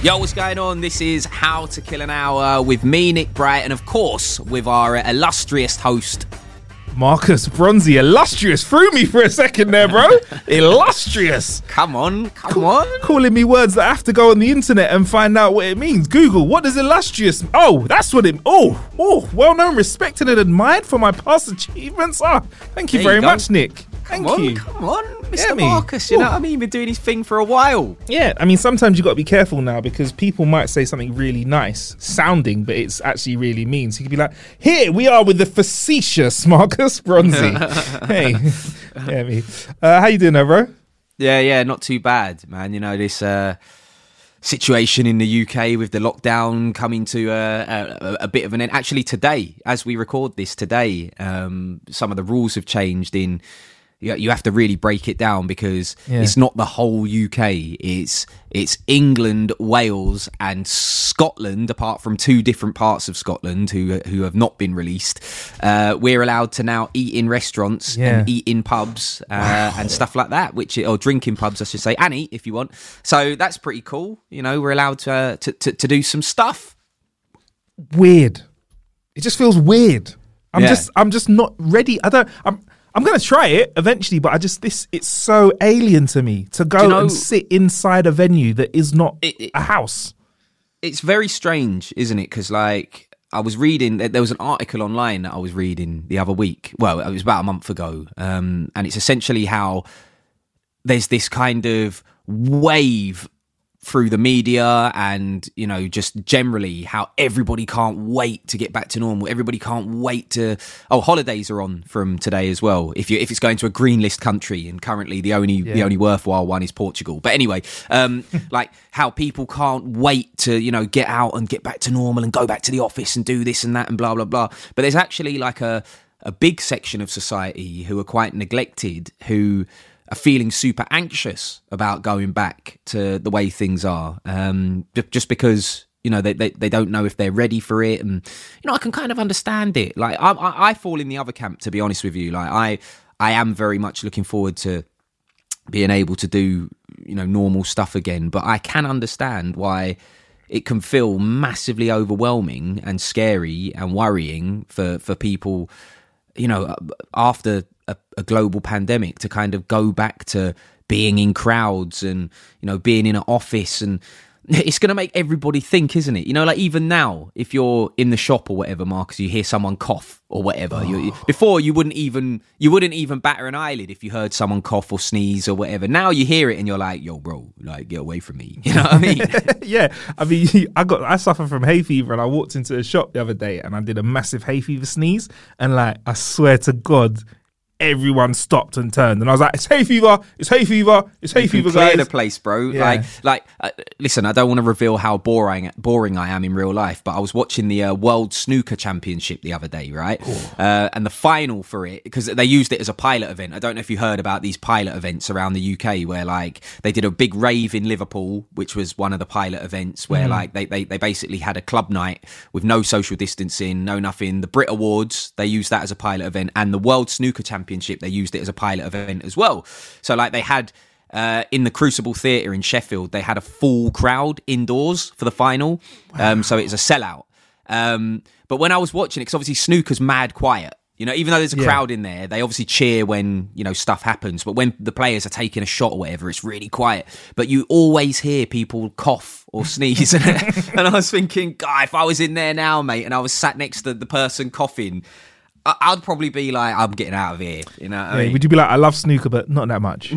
Yo, what's going on? This is How to Kill an Hour with me, Nick Bright, and of course with our illustrious host. Marcus Bronzy, illustrious, threw me for a second there, bro. illustrious. Come on, come on. Calling me words that I have to go on the internet and find out what it means. Google, what does illustrious? Oh, that's what it. Oh, oh, well known, respected, and admired for my past achievements. Ah, thank you There very you much, Nick. Thank Come on, you. come on, Mr. Yeah, me. Marcus. You know what I mean? Been doing his thing for a while. Yeah, I mean, sometimes you got to be careful now because people might say something really nice sounding, but it's actually really mean. So you could be like, "Here we are with the facetious Marcus Bronzy." hey, yeah, me. Uh, how you doing, there, bro? Yeah, yeah, not too bad, man. You know this uh, situation in the UK with the lockdown coming to uh, a, a bit of an end. Actually, today, as we record this today, um, some of the rules have changed. In you, you have to really break it down because Yeah. it's not the whole UK. It's it's England, Wales, and Scotland. Apart from two different parts of Scotland who who have not been released, uh, we're allowed to now eat in restaurants Yeah. and eat in pubs uh, and stuff like that, which or drinking pubs, I should say, and eat if you want. So that's pretty cool. You know, we're allowed to uh, to, to, to do some stuff. Weird. It just feels weird. I'm Yeah. just, I'm just not ready. I don't. I'm. I'm gonna try it eventually, but I just this it's so alien to me to go you know- and sit inside a venue that is not It- it- a house. It's very strange, isn't it? Because like I was reading, there was an article online that I was reading the other week. Well, it was about a month ago, um, and it's essentially how there's this kind of wave through the media and you know just generally how everybody can't wait to get back to normal. Everybody can't wait to oh holidays are on from today as well. If you if it's going to a green list country and currently the only the only worthwhile one is Portugal. But anyway um like how people can't wait to you know get out and get back to normal and go back to the office and do this and that and blah blah blah. But there's actually like a a big section of society who are quite neglected who are feeling super anxious about going back to the way things are um, just because you know they, they, they don't know if they're ready for it. And you know i can kind of understand it. Like I, I, I fall in the other camp to be honest with you. Like i i am very much looking forward to being able to do you know normal stuff again. But i can understand why it can feel massively overwhelming and scary and worrying for for people you know uh, after a, a global pandemic to kind of go back to being in crowds and you know being in an office and it's going to make everybody think isn't it? You know like even now if you're in the shop or whatever marcus you hear someone cough or whatever you, you- before you wouldn't even you wouldn't even batter an eyelid if you heard someone cough or sneeze or whatever. Now you hear it and you're like yo bro like get away from me. You know what i mean? Yeah, I mean, I got I suffer from hay fever, and I walked into a shop the other day, and I did a massive hay fever sneeze, and like I swear to God, everyone stopped and turned, and I was like, "It's hay fever! It's hay fever! It's hay You fever, clear guys!" the place, bro. Yeah. Like, like, uh, listen, I don't want to reveal how boring boring I am in real life, but I was watching the uh, World Snooker Championship the other day, right? Uh, and the final for it because they used it as a pilot event. I don't know if you heard about these pilot events around the UK where like they did a big rave in Liverpool, which was one of the pilot events where like they, they they basically had a club night with no social distancing, no nothing. The Brit Awards they used that as a pilot event, and the World Snooker Championship they used it as a pilot event as well. So like they had uh, in the Crucible Theatre in Sheffield, they had a full crowd indoors for the final. Um, so it was a sellout. Um, but when I was watching it, because obviously snooker's mad quiet You know, even though there's a Yeah. crowd in there, they obviously cheer when, you know, stuff happens. But when the players are taking a shot or whatever, it's really quiet. But you always hear people cough or sneeze. and I was thinking, God, if I was in there now, mate, and I was sat next to the person coughing, I- I'd probably be like, I'm getting out of here. You know what I mean? would you be like, I love snooker, but not that much?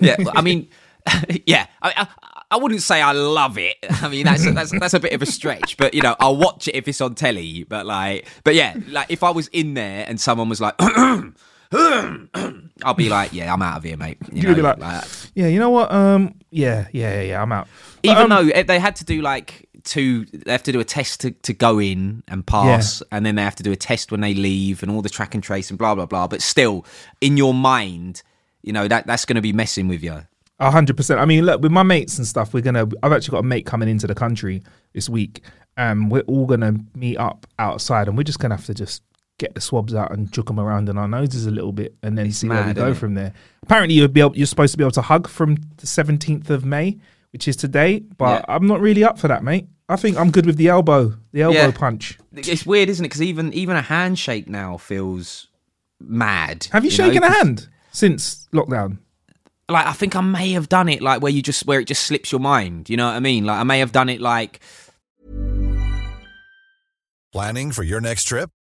yeah, I mean, yeah, I, I, I wouldn't say I love it. I mean, that's that's that's a bit of a stretch, but you know, I'll watch it if it's on telly. But like, but yeah, like if I was in there and someone was like, I'll be like, yeah, I'm out of here, mate. You You'd be know, like, yeah, you know what? Um, yeah, yeah, yeah, yeah I'm out. But, even um, though they had to do like two, they have to do a test to, to go in and pass, and then they have to do a test when they leave, and all the track and trace and blah blah blah. But still, in your mind, you know that that's going to be messing with you. A hundred percent. I mean, look, with my mates and stuff, we're gonna. I've actually got a mate coming into the country this week, and we're all gonna meet up outside, and we're just gonna have to just get the swabs out and juke them around in our noses a little bit, and then see where we go from there. Apparently, you'll be able, you're supposed to be able to hug from the seventeenth of May, which is today, but Yeah. I'm not really up for that, mate. I think I'm good with the elbow, the elbow Yeah. punch. It's weird, isn't it? Because even even a handshake now feels mad. Have you, know? shaken a hand since lockdown? Like I think I may have done it like where you just where it just slips your mind. You know what I mean? Like I may have done it like Planning for your next trip?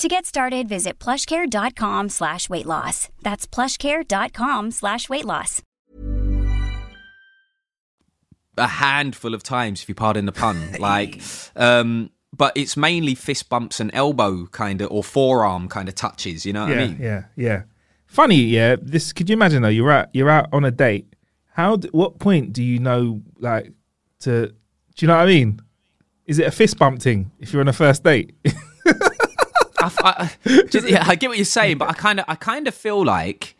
To get started, visit plushcare.com slash weight loss. That's plushcare.com slash weight loss. a handful of times, if you pardon the pun. Like, um, but it's mainly fist bumps and elbow kind of or forearm kind of touches. You know what yeah, I mean? yeah, yeah. Funny, yeah. This could you imagine though? You're out, you're out on a date. How? d what point do you know, like, to? Do you know what I mean? Is it a fist bump thing if you're on a first date? I, I, just, yeah, I get what you're saying, but I kind of, I kind of feel like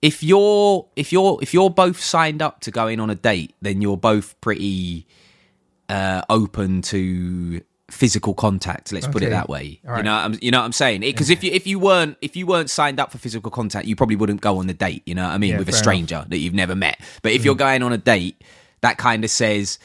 if you're, if you're, if you're both signed up to going on a date, then you're both pretty uh, open to physical contact. Let's put it that way. All You right. know, I'm, you know what I'm saying? Because if you, if you weren't, if you weren't signed up for physical contact, you probably wouldn't go on the date. You know what I mean? Yeah, With a stranger that you've never met. But if you're going on a date, that kind of says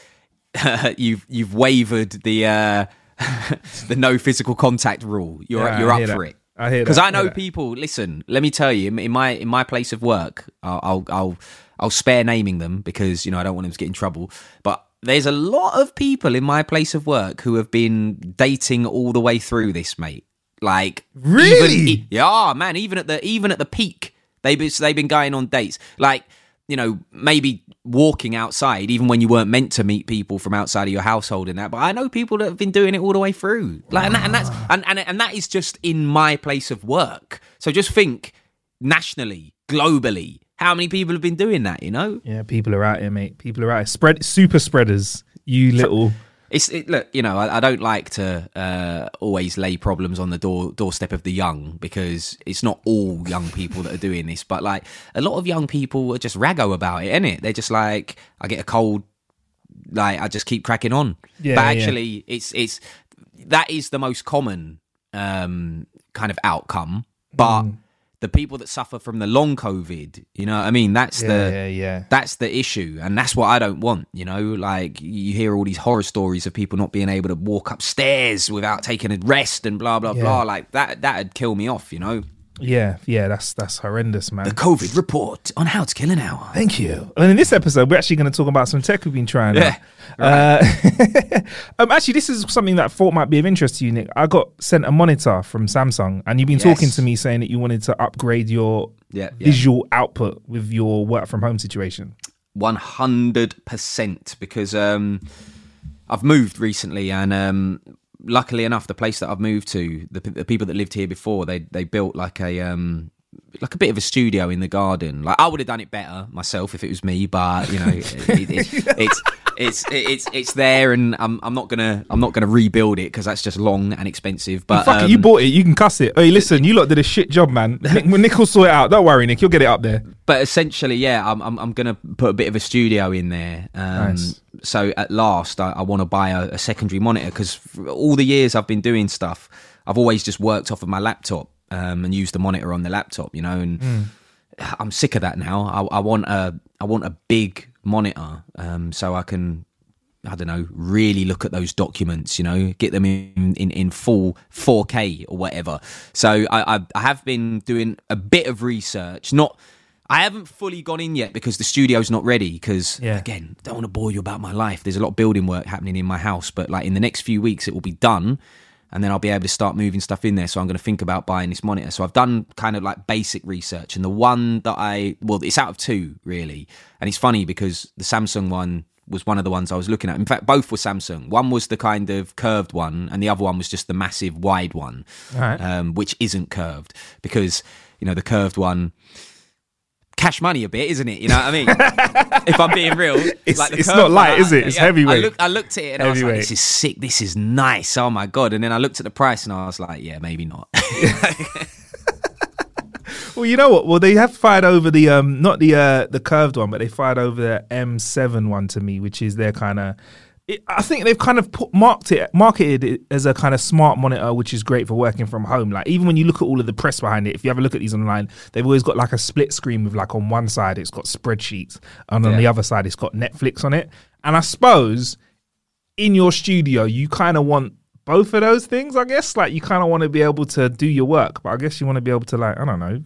you've you've wavered the. Uh, the no physical contact rule. You're Yeah, you're I up for that. it. I hear Because I I know that. people. Listen, let me tell you, in- my in my place of work, I'll, I'll I'll I'll spare naming them because you know I don't want them to get in trouble. But there's a lot of people in my place of work who have been dating all the way through this, mate. Like Really? even- yeah, man. Even at the even at the peak, they've been, they've been going on dates. Like you know, maybe walking outside, even when you weren't meant to meet people from outside of your household and that. But I know people that have been doing it all the way through. Like, and, that, and that's and, and and that is just in my place of work. So just think nationally, globally, how many people have been doing that? You know, yeah, people are out here, mate. People are out here. Spread super spreaders. You little. It's it, look, you know, I, I don't like to uh, always lay problems on the door doorstep of the young because it's not all young people that are doing this, but like a lot of young people are just raggo about it, innit? They're just like, I get a cold, like I just keep cracking on. Yeah, but yeah. actually, it's it's that is the most common um, kind of outcome, but. Mm. The people that suffer from the long COVID. You know what I mean? That's Yeah, the yeah, yeah. that's the issue, and that's what I don't want. You know, like you hear all these horror stories of people not being able to walk upstairs without taking a rest and blah blah blah. Like that that'd kill me off. You know, Yeah, yeah, that's that's horrendous, man. the COVID report on how to kill an hour. Thank you. And in this episode, we're actually going to talk about some tech we've been trying. Yeah, out. Uh, um, actually, this is something that I thought might be of interest to you, Nick. I got sent a monitor from Samsung, and you've been talking to me saying that you wanted to upgrade your Yeah, yeah. visual output with your work from home situation. One hundred percent because um, I've moved recently, and um, luckily enough, the place that I've moved to, the, the people that lived here before, they they built like a um, like a bit of a studio in the garden. Like I would have done it better myself if it was me, but you know, it, it, it, it's. It's it's it's there, and I'm I'm not gonna I'm not gonna rebuild it because that's just long and expensive. But Fuck it, um, you bought it. You can cuss it. Hey, listen, you lot did a shit job, man. Nick, Nick will sort it out. Don't worry, Nick. You'll get it up there. but essentially, yeah, I'm I'm, I'm going to put a bit of a studio in there. Um, Nice. So at last, I, I want to buy a, a secondary monitor because all the years I've been doing stuff, I've always just worked off of my laptop um, and used the monitor on the laptop, you know. And Hmm. I'm sick of that now. I, I want a I want a big monitor um, so I can. I don't know, really look at those documents, you know, get them in, in, in full 4K or whatever. So I, I, I have been doing a bit of research, not, I haven't fully gone in yet because the studio's not ready. Because Yeah. again, don't want to bore you about my life. There's a lot of building work happening in my house, but like in the next few weeks, it will be done, and then I'll be able to start moving stuff in there. So I'm going to think about buying this monitor. So I've done kind of like basic research, and the one that I well, it's out of two really, and it's funny because the Samsung one was one of the ones I was looking at. In fact, both were Samsung. One was the kind of curved one, and the other one was just the massive wide one, Alright. um, which isn't curved because you know the curved one cash money a bit, isn't it? You know what I mean? if I'm being real, It's- the it's not light, I- is it? It's I- heavyweight. I looked, I looked at it and I was like, "This is sick. This is nice. Oh my god!" And then I looked at the price and I was like, "Yeah, maybe not." Well, you know what? Well, they have fired over the um not the uh the curved one, but they fired over the M7 one to me, which is their kind of. I think they've kind of put, marked it, marketed it as a kind of smart monitor, which is great for working from home. Like even when you look at all of the press behind it, if you have a look at these online, they've always got like a split screen with like on one side it's got spreadsheets, and on Yeah. the other side it's got Netflix on it. And I suppose in your studio, you kind of want both of those things, I guess. Like you kind of want to be able to do your work, but I guess you want to be able to like I don't know,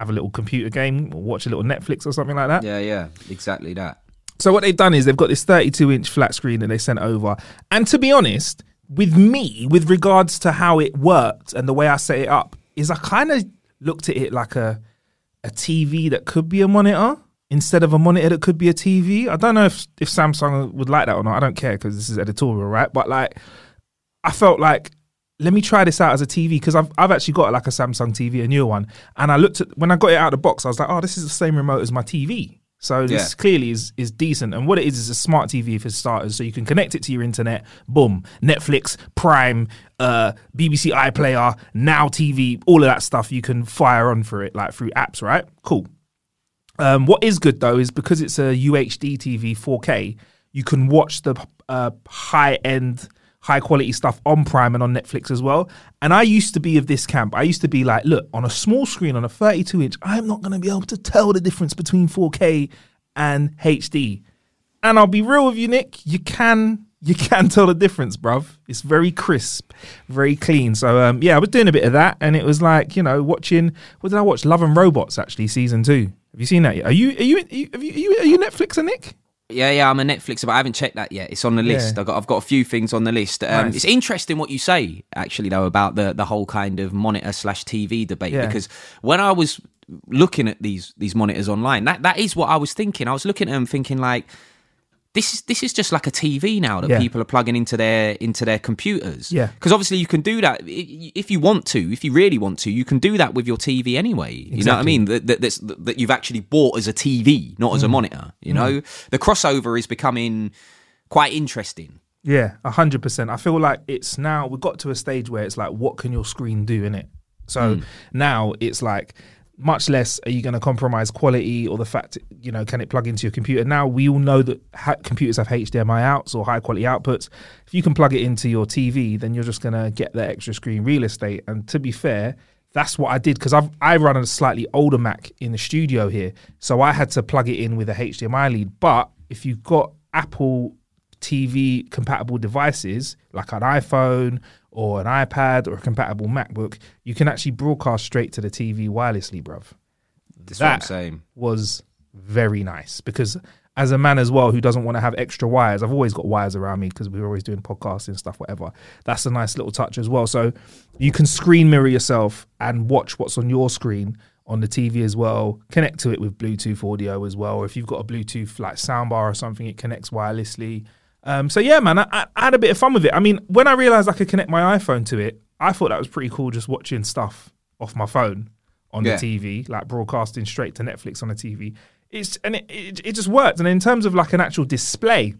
have a little computer game or watch a little Netflix or something like that. yeah, yeah, exactly that. So what they've done is they've got this 32 inch flat screen that they sent over. And to be honest, with me, with regards to how it worked and the way I set it up, is I kind of looked at it like a a TV that could be a monitor instead of a monitor that could be a TV. I don't know if if Samsung would like that or not. I don't care because this is editorial, right? But like, I felt like let me try this out as a TV because I've I've actually got like a Samsung TV, a newer one, and I looked at when I got it out of the box, I was like, oh, this is the same remote as my TV. So this Yeah. clearly is is decent, and what it is is a smart TV for starters. So you can connect it to your internet. Boom, Netflix, Prime, uh, BBC iPlayer, Now TV, all of that stuff you can fire on for it like through apps, right? Cool. Um, what is good though is because it's a UHD TV 4K, you can watch the uh, high end, high quality stuff on Prime and on Netflix as well. And I used to be of this camp. I used to be like, look, on a small screen, on a 32 inch, I'm not going to be able to tell the difference between 4K and HD. And I'll be real with you, Nick. You can you can tell the difference, bruv. It's very crisp, very clean. So um, yeah, I was doing a bit of that, and it was like you know watching. What did I watch? Love and Robots, actually, season two. Have you seen that yet? Are you are you, are you, are you, are you Netflixer, Nick? Yeah, yeah, I'm a Netflix, but I haven't checked that yet. It's on the list. Yeah. I've got I've got a few things on the list. Um, Nice. It's interesting what you say, actually, though, about the the whole kind of monitor slash TV debate. Yeah. Because when I was looking at these these monitors online, that that is what I was thinking. I was looking at them, thinking like. This is this is just like a TV now that Yeah. people are plugging into their into their computers. Yeah. because obviously you can do that if you want to, if you really want to, you can do that with your TV anyway. You know what I mean? That that, that's, that you've actually bought as a TV, not as Mm. a monitor. You know, the crossover is becoming quite interesting. Yeah, a hundred percent. I feel like it's now we've got to a stage where it's like, what can your screen do in it? So now it's like much less are you going to compromise quality or the fact you know can it plug into your computer? Now we all know that ha- computers have hdmi outs or high quality outputs. If you can plug it into your tv then you're just going to get that extra screen real estate. And to be fair that's what I did because I've I run a slightly older Mac in the studio here, so I had to plug it in with a HDMI lead. But if you've got Apple TV compatible devices like an iPhone or an iPad or a compatible MacBook, you can actually broadcast straight to the TV wirelessly, bruv. That's what I'm That saying. was very nice because as a man as well who doesn't want to have extra wires, I've always got wires around me because we're always doing podcasts and stuff, whatever. That's a nice little touch as well. So you can screen mirror yourself and watch what's on your screen on the TV as well. Connect to it with Bluetooth audio as well. Or if you've got a Bluetooth like soundbar or something, it connects wirelessly. Um, so yeah, man, I, I I had a bit of fun with it. I mean, when I realized I could connect my iPhone to it, I thought that was pretty cool. Just watching stuff off my phone on Yeah. the TV, like broadcasting straight to Netflix on the TV. It's and it, it it just worked. And in terms of like an actual display,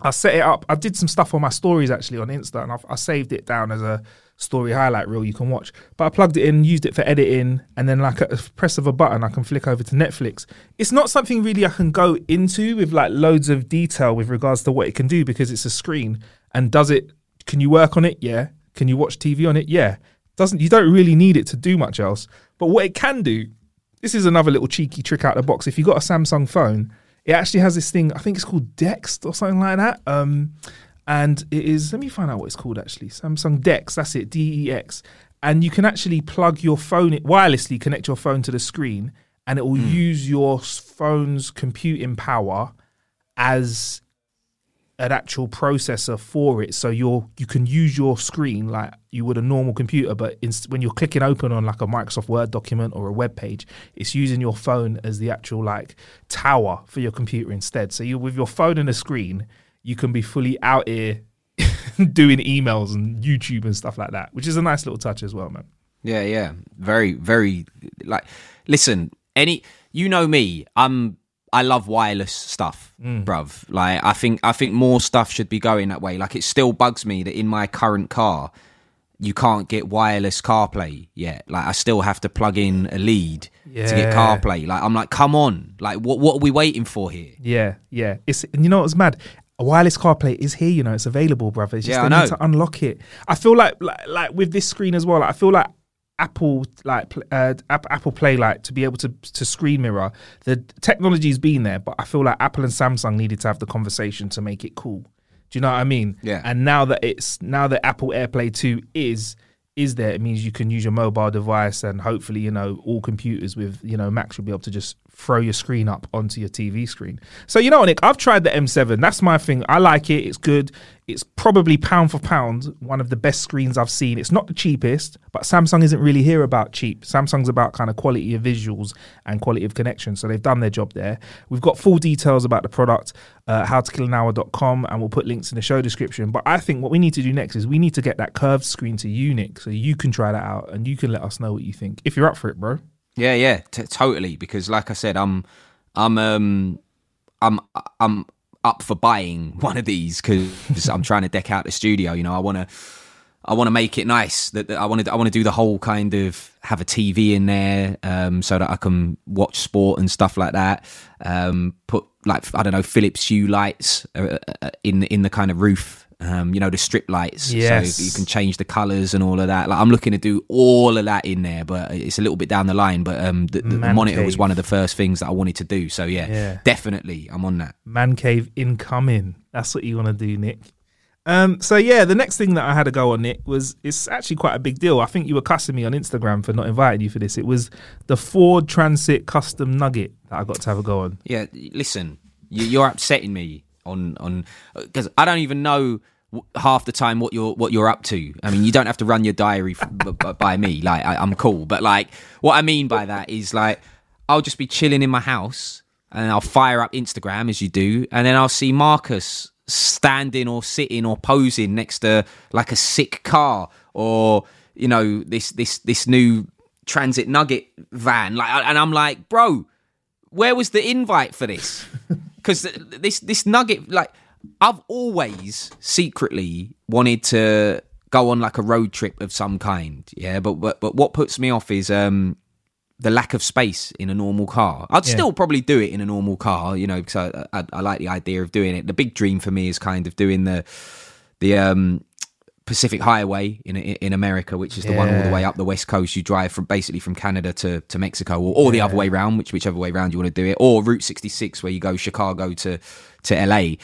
I set it up. I did some stuff on my stories actually on Insta, and I've, I saved it down as a story highlight reel you can watch. But I plugged it in, used it for editing, and then like a press of a button, I can flick over to Netflix. It's not something really I can go into with like loads of detail with regards to what it can do because it's a screen. And does it? Can you work on it? Yeah. Can you watch TV on it? Yeah. Doesn't you don't really need it to do much else. But what it can do, this is another little cheeky trick out of the box. If you've got a Samsung phone, it actually has this thing, I think it's called Dext or something like that. Um, and it is, let me find out what it's called actually. Samsung Dex, that's it, D E X. And you can actually plug your phone, wirelessly connect your phone to the screen, and it will hmm. use your phone's computing power as an actual processor for it so you're you can use your screen like you would a normal computer but in, when you're clicking open on like a Microsoft Word document or a web page it's using your phone as the actual like tower for your computer instead so you with your phone and a screen you can be fully out here doing emails and YouTube and stuff like that which is a nice little touch as well man Yeah, yeah. Very, very like listen, any you know me, I'm I love wireless stuff, mm. bruv. Like I think I think more stuff should be going that way. Like it still bugs me that in my current car you can't get wireless CarPlay yet. Like I still have to plug in a lead to get Yeah. CarPlay. Like I'm like, come on. Like what what are we waiting for here? Yeah, yeah. It's and you know what's mad? A wireless CarPlay is here. You know, it's available, brother. It's just Yeah, they I need to unlock it. I feel like, like, like with this screen as well. Like, I feel like Apple, like uh, App- Apple Play, like to be able to to screen mirror. The technology's been there, but I feel like Apple and Samsung needed to have the conversation to make it cool. Do you know what I mean? Yeah. And now that it's now that Apple AirPlay Two is is there, it means you can use your mobile device and hopefully, you know, all computers with, you know, Macs will be able to just throw your screen up onto your TV screen. So, you know, Nick, I've tried the M7. That's my thing. I like it. It's good. It's probably pound for pound one of the best screens I've seen. It's not the cheapest, but Samsung isn't really here about cheap. Samsung's about kind of quality of visuals and quality of connection. So they've done their job there. We've got full details about the product, uh, howtokillanhour.com, and we'll put links in the show description. But I think what we need to do next is we need to get that curved screen to you, Nick, so you can try that out and you can let us know what you think. If you're up for it, bro. Yeah, yeah, t- totally. Because, like I said, I'm, I'm, um, I'm, I'm up for buying one of these because I'm trying to deck out the studio. You know, I want to, I want to make it nice. That I want to, I want to do the whole kind of have a TV in there, um, so that I can watch sport and stuff like that. Um, put like I don't know Philips Hue lights uh, uh, in in the kind of roof. Um, you know the strip lights, Yes. so you can change the colors and all of that. Like I'm looking to do all of that in there, but it's a little bit down the line. But um, the, the monitor was one of the first things that I wanted to do. So yeah, Yeah. definitely, I'm on that. Man cave incoming. That's what you want to do, Nick. Um, so yeah, the next thing that I had to go on, Nick, was it's actually quite a big deal. I think you were cussing me on Instagram for not inviting you for this. It was the Ford Transit Custom Nugget that I got to have a go on. Yeah, listen, you're upsetting me on on uh, because I don't even know half the time what you're what you're up to. I mean, you don't have to run your diary f- b- b- by me. Like I, I'm cool, but like what I mean by that is like I'll just be chilling in my house and I'll fire up Instagram as you do, and then I'll see Marcus standing or sitting or posing next to like a sick car or you know this this this new transit nugget van like and I'm like bro where was the invite for this? Because this this nugget, like I've always secretly wanted to go on like a road trip of some kind. Yeah, but but, but what puts me off is um the lack of space in a normal car. I'd Yeah. still probably do it in a normal car, you know, because I, I I like the idea of doing it. The big dream for me is kind of doing the the um Pacific Highway in in America, which is the one all the way up the west coast. You drive from basically from Canada to, to Mexico, or, or the other way round, which whichever way round you want to do it, or Route 66 where you go Chicago to to LA.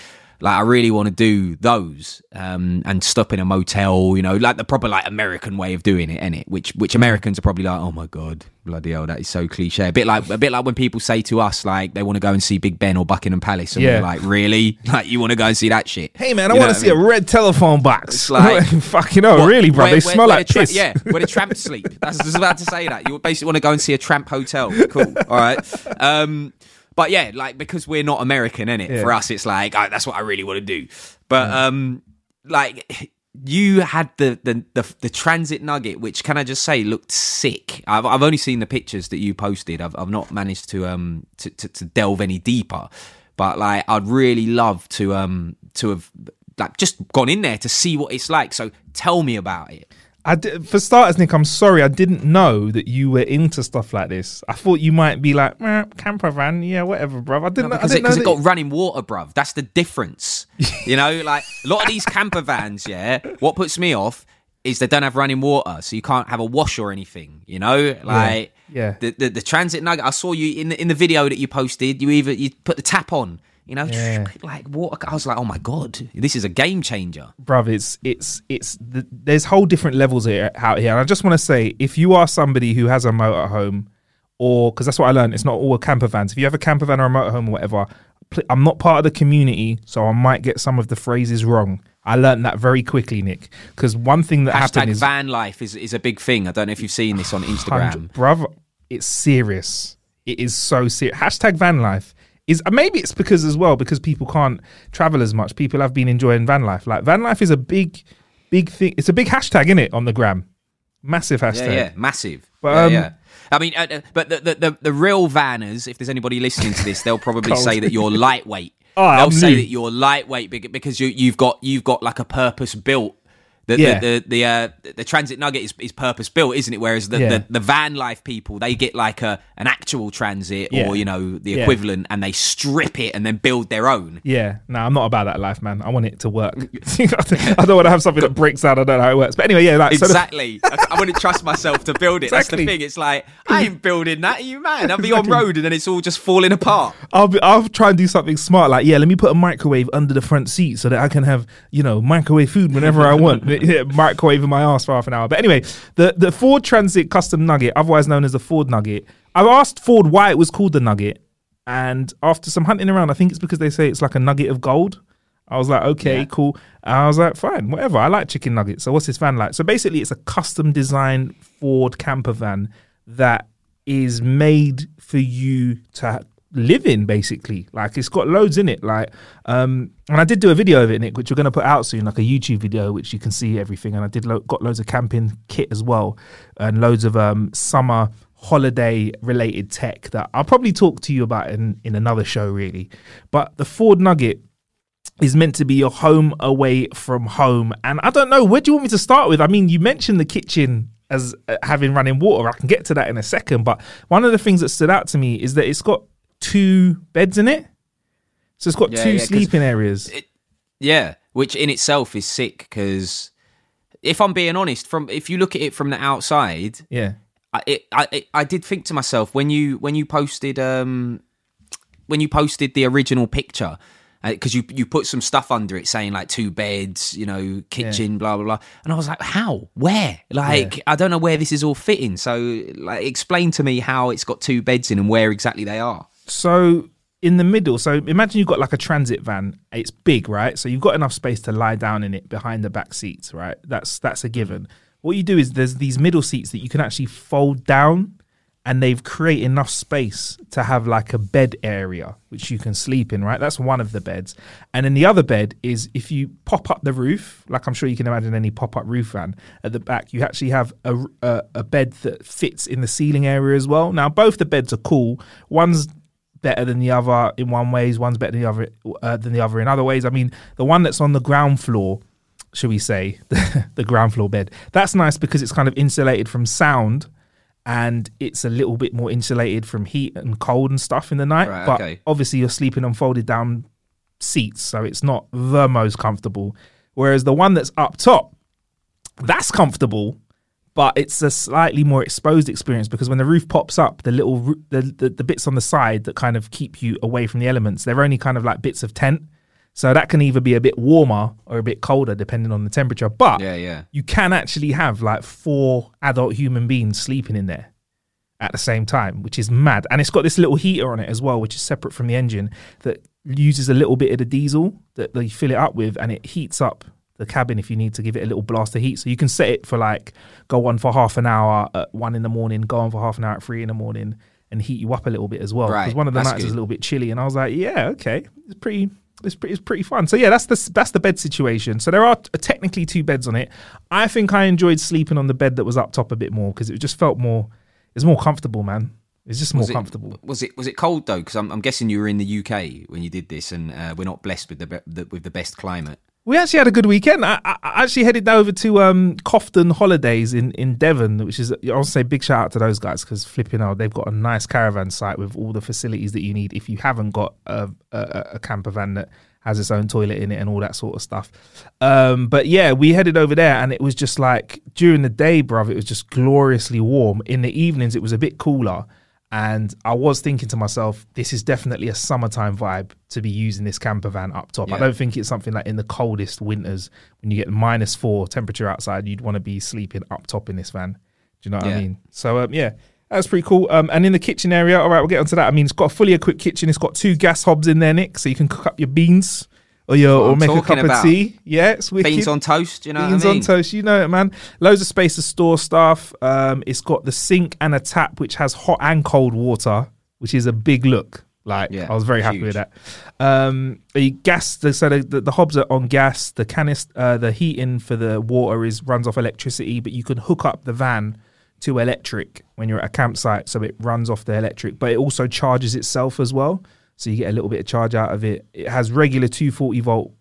Like I really want to do those um, and stop in a motel, you know, like the proper like American way of doing it, in it. Which which Americans are probably like, oh my god, bloody hell, that is so cliche. A bit like a bit like when people say to us like they want to go and see Big Ben or Buckingham Palace, and Yeah. we're like, really, like you want to go and see that shit? Hey man, I want to see mean? a red telephone box. It's like- fucking hell, What? really, bro. Where- they where- smell where like the tra- piss. yeah, where the tramps sleep. That's I was about to say that. You basically want to go and see a tramp hotel. Cool. All right. Um, but yeah, like because we're not American, in it Yeah. for us, it's like oh, that's what I really want to do. But um, like you had the, the the the transit nugget, which can I just say looked sick. I've I've only seen the pictures that you posted. I've I've not managed to um to, to, to delve any deeper. But like I'd really love to um to have like just gone in there to see what it's like. So tell me about it. I for starters, Nick, I'm sorry, I didn't know that you were into stuff like this. I thought you might be like, "Meh, camper van, yeah, whatever, bro. I didn't, know, I because didn't it, know it that- got running water, bruv. That's the difference. you know, like a lot of these camper vans, yeah. What puts me off is they don't have running water, so you can't have a wash or anything. You know, like yeah. The, the the transit nugget. I saw you in the in the video that you posted. You either you put the tap on. You know, Yeah. like water. I was like, oh my god, this is a game changer. bruv, it's it's it's th- there's whole different levels here, out here. And I just want to say, if you are somebody who has a motorhome, or because that's what I learned, it's not all camper vans. If you have a camper van or a motorhome or whatever, I'm not part of the community, so I might get some of the phrases wrong. I learned that very quickly, Nick, because one thing that happened Hashtag is van life is is a big thing. I don't know if you've seen this on Instagram. Brother, it's serious. It is so serious. Hashtag van life is maybe it's because as well because people can't travel as much. People have been enjoying van life. Like van life is a big, big thing. It's a big hashtag in it on the gram. Massive hashtag. Yeah, yeah, massive. But, yeah, um, yeah. I mean, uh, uh, but the, the the the real vanners, if there's anybody listening to this, they'll probably say that you're lightweight. Oh, they'll I'm say new. that you're lightweight because you you've got you've got like a purpose built. The Yeah. the the the, uh, the transit nugget is, is purpose built, isn't it? Whereas the, Yeah. the, the van life people they get like a an actual transit Yeah. or you know the equivalent, and they strip it and then build their own. Yeah, no, I'm not about that life, man. I want it to work. I don't want to have something that breaks down. I don't know how it works. But anyway, yeah, like Exactly. I, I wouldn't trust myself to build it. That's Exactly. the thing. It's like I ain't building that. Are you man? I'll be on road and then it's all just falling apart. I'll be, I'll try and do something smart. Like, yeah, let me put a microwave under the front seat so that I can have, you know, microwave food whenever I want. Yeah, microwave in my ass for half an hour. But anyway, the the Ford Transit Custom Nugget, otherwise known as the Ford Nugget. I've asked Ford why it was called the Nugget, and after some hunting around, I think it's because they say it's like a nugget of gold. I was like, okay, cool. And I was like, fine, whatever. I like chicken nuggets. So what's this van like? So basically, it's a custom designed Ford camper van that is made for you to live in basically like it's got loads in it like um and i did do a video of it nick which we're going to put out soon like a youtube video which you can see everything and i did lo- got loads of camping kit as well and loads of um summer holiday related tech that i'll probably talk to you about in in another show really but the ford nugget is meant to be your home away from home. And I don't know, where do you want me to start with? I mean, you mentioned the kitchen as uh, having running water. I can get to that in a second. But one of the things that stood out to me is that it's got two beds in it. So it's got Yeah, two yeah, sleeping areas. Yeah, which in itself is sick because if I'm being honest, from if you look at it from the outside, yeah. I it, I it, I did think to myself when you when you posted um when you posted the original picture because you you put some stuff under it saying like two beds, you know, kitchen, blah blah blah, and I was like, how, where? Like I don't know where this is all fitting. So like, explain to me how it's got two beds in and where exactly they are. So in the middle, so imagine you've got like a transit van. It's big, right? So you've got enough space to lie down in it behind the back seats, right? That's that's a given. What you do is there's these middle seats that you can actually fold down and they've created enough space to have like a bed area which you can sleep in, right? That's one of the beds. And then the other bed is if you pop up the roof, like I'm sure you can imagine any pop up roof van at the back, you actually have a, a, a bed that fits in the ceiling area as well. Now, both the beds are cool. One's better than the other in one ways, one's better than the other uh, than the other in other ways. I mean, the one that's on the ground floor, should we say, the, ground floor bed, that's nice because it's kind of insulated from sound and it's a little bit more insulated from heat and cold and stuff in the night. Right, but okay. obviously, you're sleeping on folded down seats, so it's not the most comfortable. Whereas the one that's up top, That's comfortable, but it's a slightly more exposed experience because when the roof pops up, the little the, the the bits on the side that kind of keep you away from the elements, they're only kind of like bits of tent. So that can either be a bit warmer or a bit colder depending on the temperature. But Yeah, yeah. you can actually have like four adult human beings sleeping in there at the same time, which is mad. And it's got this little heater on it as well, which is separate from the engine that uses a little bit of the diesel that they fill it up with and it heats up the cabin if you need to give it a little blast of heat. So you can set it for like go on for half an hour at one in the morning, go on for half an hour at three in the morning and heat you up a little bit as well. Right, Because one of the that's nights was good. a little bit chilly and I was like, yeah, okay. It's pretty it's pretty, it's pretty fun. So yeah, that's the that's the bed situation. So there are t- technically two beds on it. I think I enjoyed sleeping on the bed that was up top a bit more because it just felt more. It's more comfortable, man. It's just more Was it- comfortable. Was it was it cold though? Because I'm, I'm guessing you were in the UK when you did this, and uh, we're not blessed with the, be- the with the best climate. We actually had a good weekend. I, I actually headed over to um, Cofton Holidays in, in Devon, which is, I'll say big shout out to those guys because flipping out, they've got a nice caravan site with all the facilities that you need if you haven't got a, a, a camper van that has its own toilet in it and all that sort of stuff. Um, but yeah, we headed over there and it was just like during the day, bruv, it was just gloriously warm. In the evenings, it was a bit cooler. And I was thinking to myself, this is definitely a summertime vibe to be using this camper van up top. I don't think it's something like in the coldest winters when you get minus four temperature outside, you'd want to be sleeping up top in this van. Do you know what I mean? So um, yeah, that's pretty cool. Um, and in the kitchen area, all right, we'll get onto that. I mean, it's got a fully equipped kitchen. It's got two gas hobs in there, Nick, so you can cook up your beans or your or I'm make a cup about. of tea. Yeah, it's wicked. Beans on toast, you know. Beans what I mean? on toast, you know it, man. Loads of space to store stuff. Um, it's got the sink and a tap which has hot and cold water, which is a big look. Like Yeah, I was very happy huge. with that. Um, the gas, the, so the, the, the hobs are on gas. The canister, uh, the heating for the water is runs off electricity, but you can hook up the van to electric when you're at a campsite, so it runs off the electric, but it also charges itself as well. So you get a little bit of charge out of it. It has regular 240 volt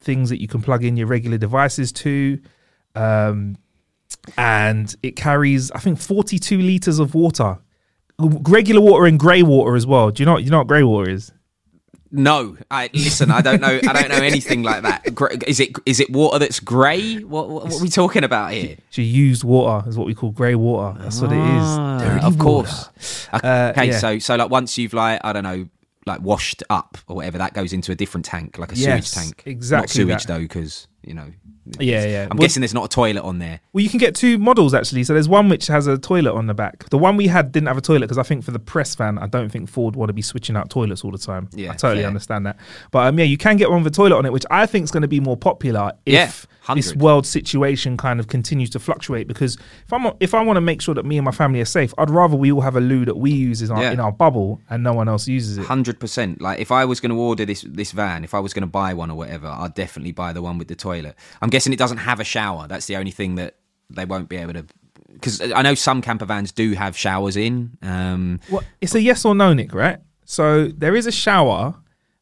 things that you can plug in your regular devices to. Um, and it carries, I think, 42 liters of water, regular water and grey water as well. Do you know? You know what grey water is? No, I listen. I don't know. I don't know anything like that. Gr- Is it is it water that's grey? What, what, what are we talking about here? So used water is what we call grey water. That's what it Ah. Dirty of water. course. Okay, Uh, yeah. so so like once you've like I don't know like washed up or whatever, that goes into a different tank, like a Yes, sewage tank. exactly Not sewage that. though, because you know. Yeah, yeah. I'm Well- guessing there's not a toilet on there. Well, you can get two models actually. So there's one which has a toilet on the back. The one we had didn't have a toilet because I think for the press van, I don't think Ford want to be switching out toilets all the time. Yeah, I totally fair. understand that. But um, yeah, you can get one with a toilet on it, which I think is going to be more popular if Yeah, this world situation kind of continues to fluctuate. Because if I'm if I want to make sure that me and my family are safe, I'd rather we all have a loo that we use in our, Yeah. in our bubble and no one else uses it. Hundred percent. Like if I was going to order this this van, if I was going to buy one or whatever, I'd definitely buy the one with the toilet. I'm guessing it doesn't have a shower. That's the only thing that they won't be able to. Because I know some camper vans do have showers in. Um, Well, it's a yes or no, Nick, right? So there is a shower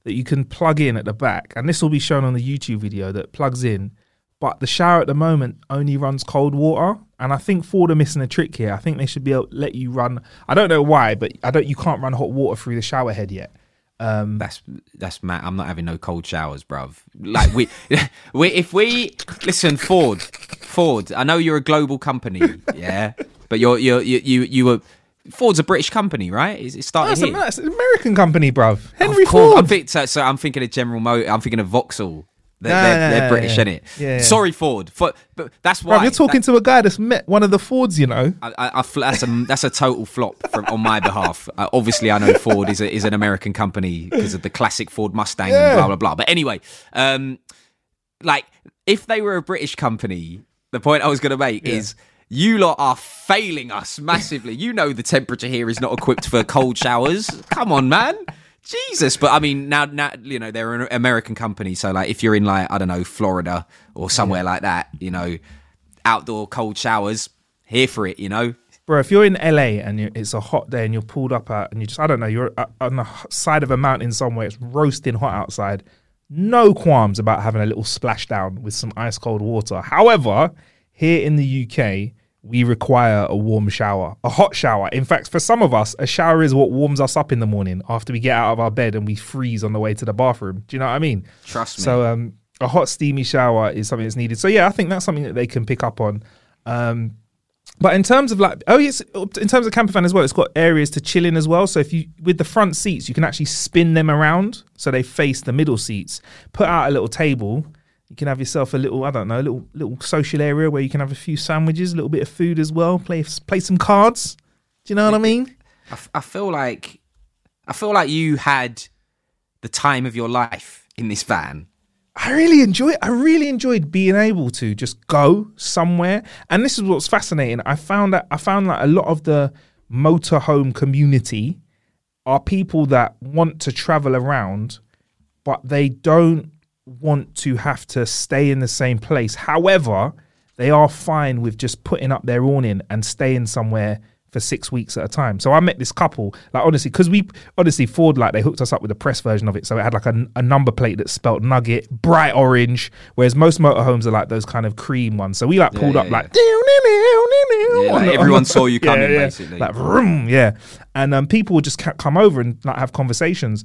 that you can plug in at the back, and this will be shown on the YouTube video that plugs in. But the shower at the moment only runs cold water, and I think Ford are missing a trick here. I think they should be able to let you run. I don't know why, but I don't. You can't run hot water through the shower head yet. Um, that's that's Matt. I'm not having no cold showers, bruv. Like we, we if we listen, Ford, Ford. I know you're a global company, yeah, but you're you're you you you were. Ford's a British company, right? It it started That's, a, here. that's an American company, bruv. Henry of course. Ford. I'm think, so, so I'm thinking of General Motor. I'm thinking of Vauxhall. They're, No, they're, they're British, yeah. innit? Yeah, yeah. Sorry, Ford. For, but that's why. Bruv, you're talking to a guy that's met one of the Fords, you know. I, I, I, that's a that's a total flop from on my behalf. Uh, obviously, I know Ford is a, is an American company because of the classic Ford Mustang Yeah. and blah blah blah. But anyway, um, like if they were a British company, the point I was going to make is you lot are failing us massively. you know the temperature here is not equipped for cold showers. Come on, man. Jesus, but I mean now, now you know they're an American company, so like if you're in like I don't know Florida or somewhere like that, you know, outdoor cold showers, here for it, you know. Bro, if you're in LA and you it's a hot day and you're pulled up at, and you just, I don't know, you're on the side of a mountain somewhere, it's roasting hot outside, no qualms about having a little splashdown with some ice cold water. However, here in the UK, we require a warm shower, a hot shower. In fact, for some of us, a shower is what warms us up in the morning after we get out of our bed and we freeze on the way to the bathroom. Do you know what I mean? Trust me. So, um, a hot steamy shower is something that's needed. So yeah, I think that's something that they can pick up on. Um, but in terms of like, oh yes, in terms of camper van as well, it's got areas to chill in as well. So if you with the front seats, you can actually spin them around so they face the middle seats. Put out a little table. You can have yourself a little, I don't know, a little little social area where you can have a few sandwiches, a little bit of food as well. Play play some cards. Do you know what I mean? I, f- I feel like I feel like you had the time of your life in this van. I really enjoy I really enjoyed being able to just go somewhere. And this is what's fascinating. I found that I found that a lot of the motorhome community are people that want to travel around, but they don't want to have to stay in the same place. However, they are fine with just putting up their awning and staying somewhere for six weeks at a time. So I met this couple, like honestly, because we honestly Ford like they hooked us up with a press version of it, so it had like a, a number plate that spelt Nugget, bright orange, whereas most motorhomes are like those kind of cream ones. So we like pulled yeah, up yeah. like, Yeah, like the- on everyone the- saw you coming, basically. like vroom, yeah, and um, people would just come over and like have conversations.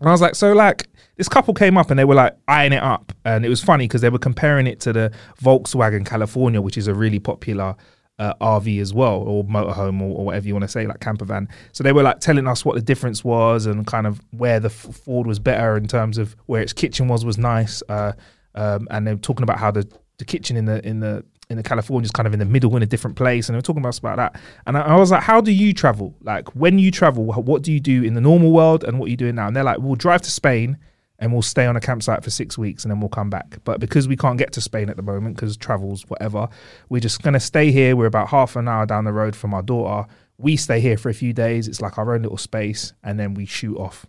And I was like, so like this couple came up and they were like eyeing it up, and it was funny because they were comparing it to the Volkswagen California, which is a really popular uh, RV as well, or motorhome, or, or whatever you want to say, like camper van. So they were like telling us what the difference was and kind of where the Ford was better in terms of where its kitchen was was nice, uh, um, and they were talking about how the the kitchen in the in the in the California is kind of in the middle in a different place, and they were talking about us about that. And I, I was like, how do you travel? Like when you travel, what do you do in the normal world, and what are you doing now? And they're like, we'll drive to Spain and we'll stay on a campsite for six weeks and then we'll come back. But because we can't get to Spain at the moment because travels, whatever, we're just going to stay here. We're about half an hour down the road from our daughter. We stay here for a few days. It's like our own little space and then we shoot off.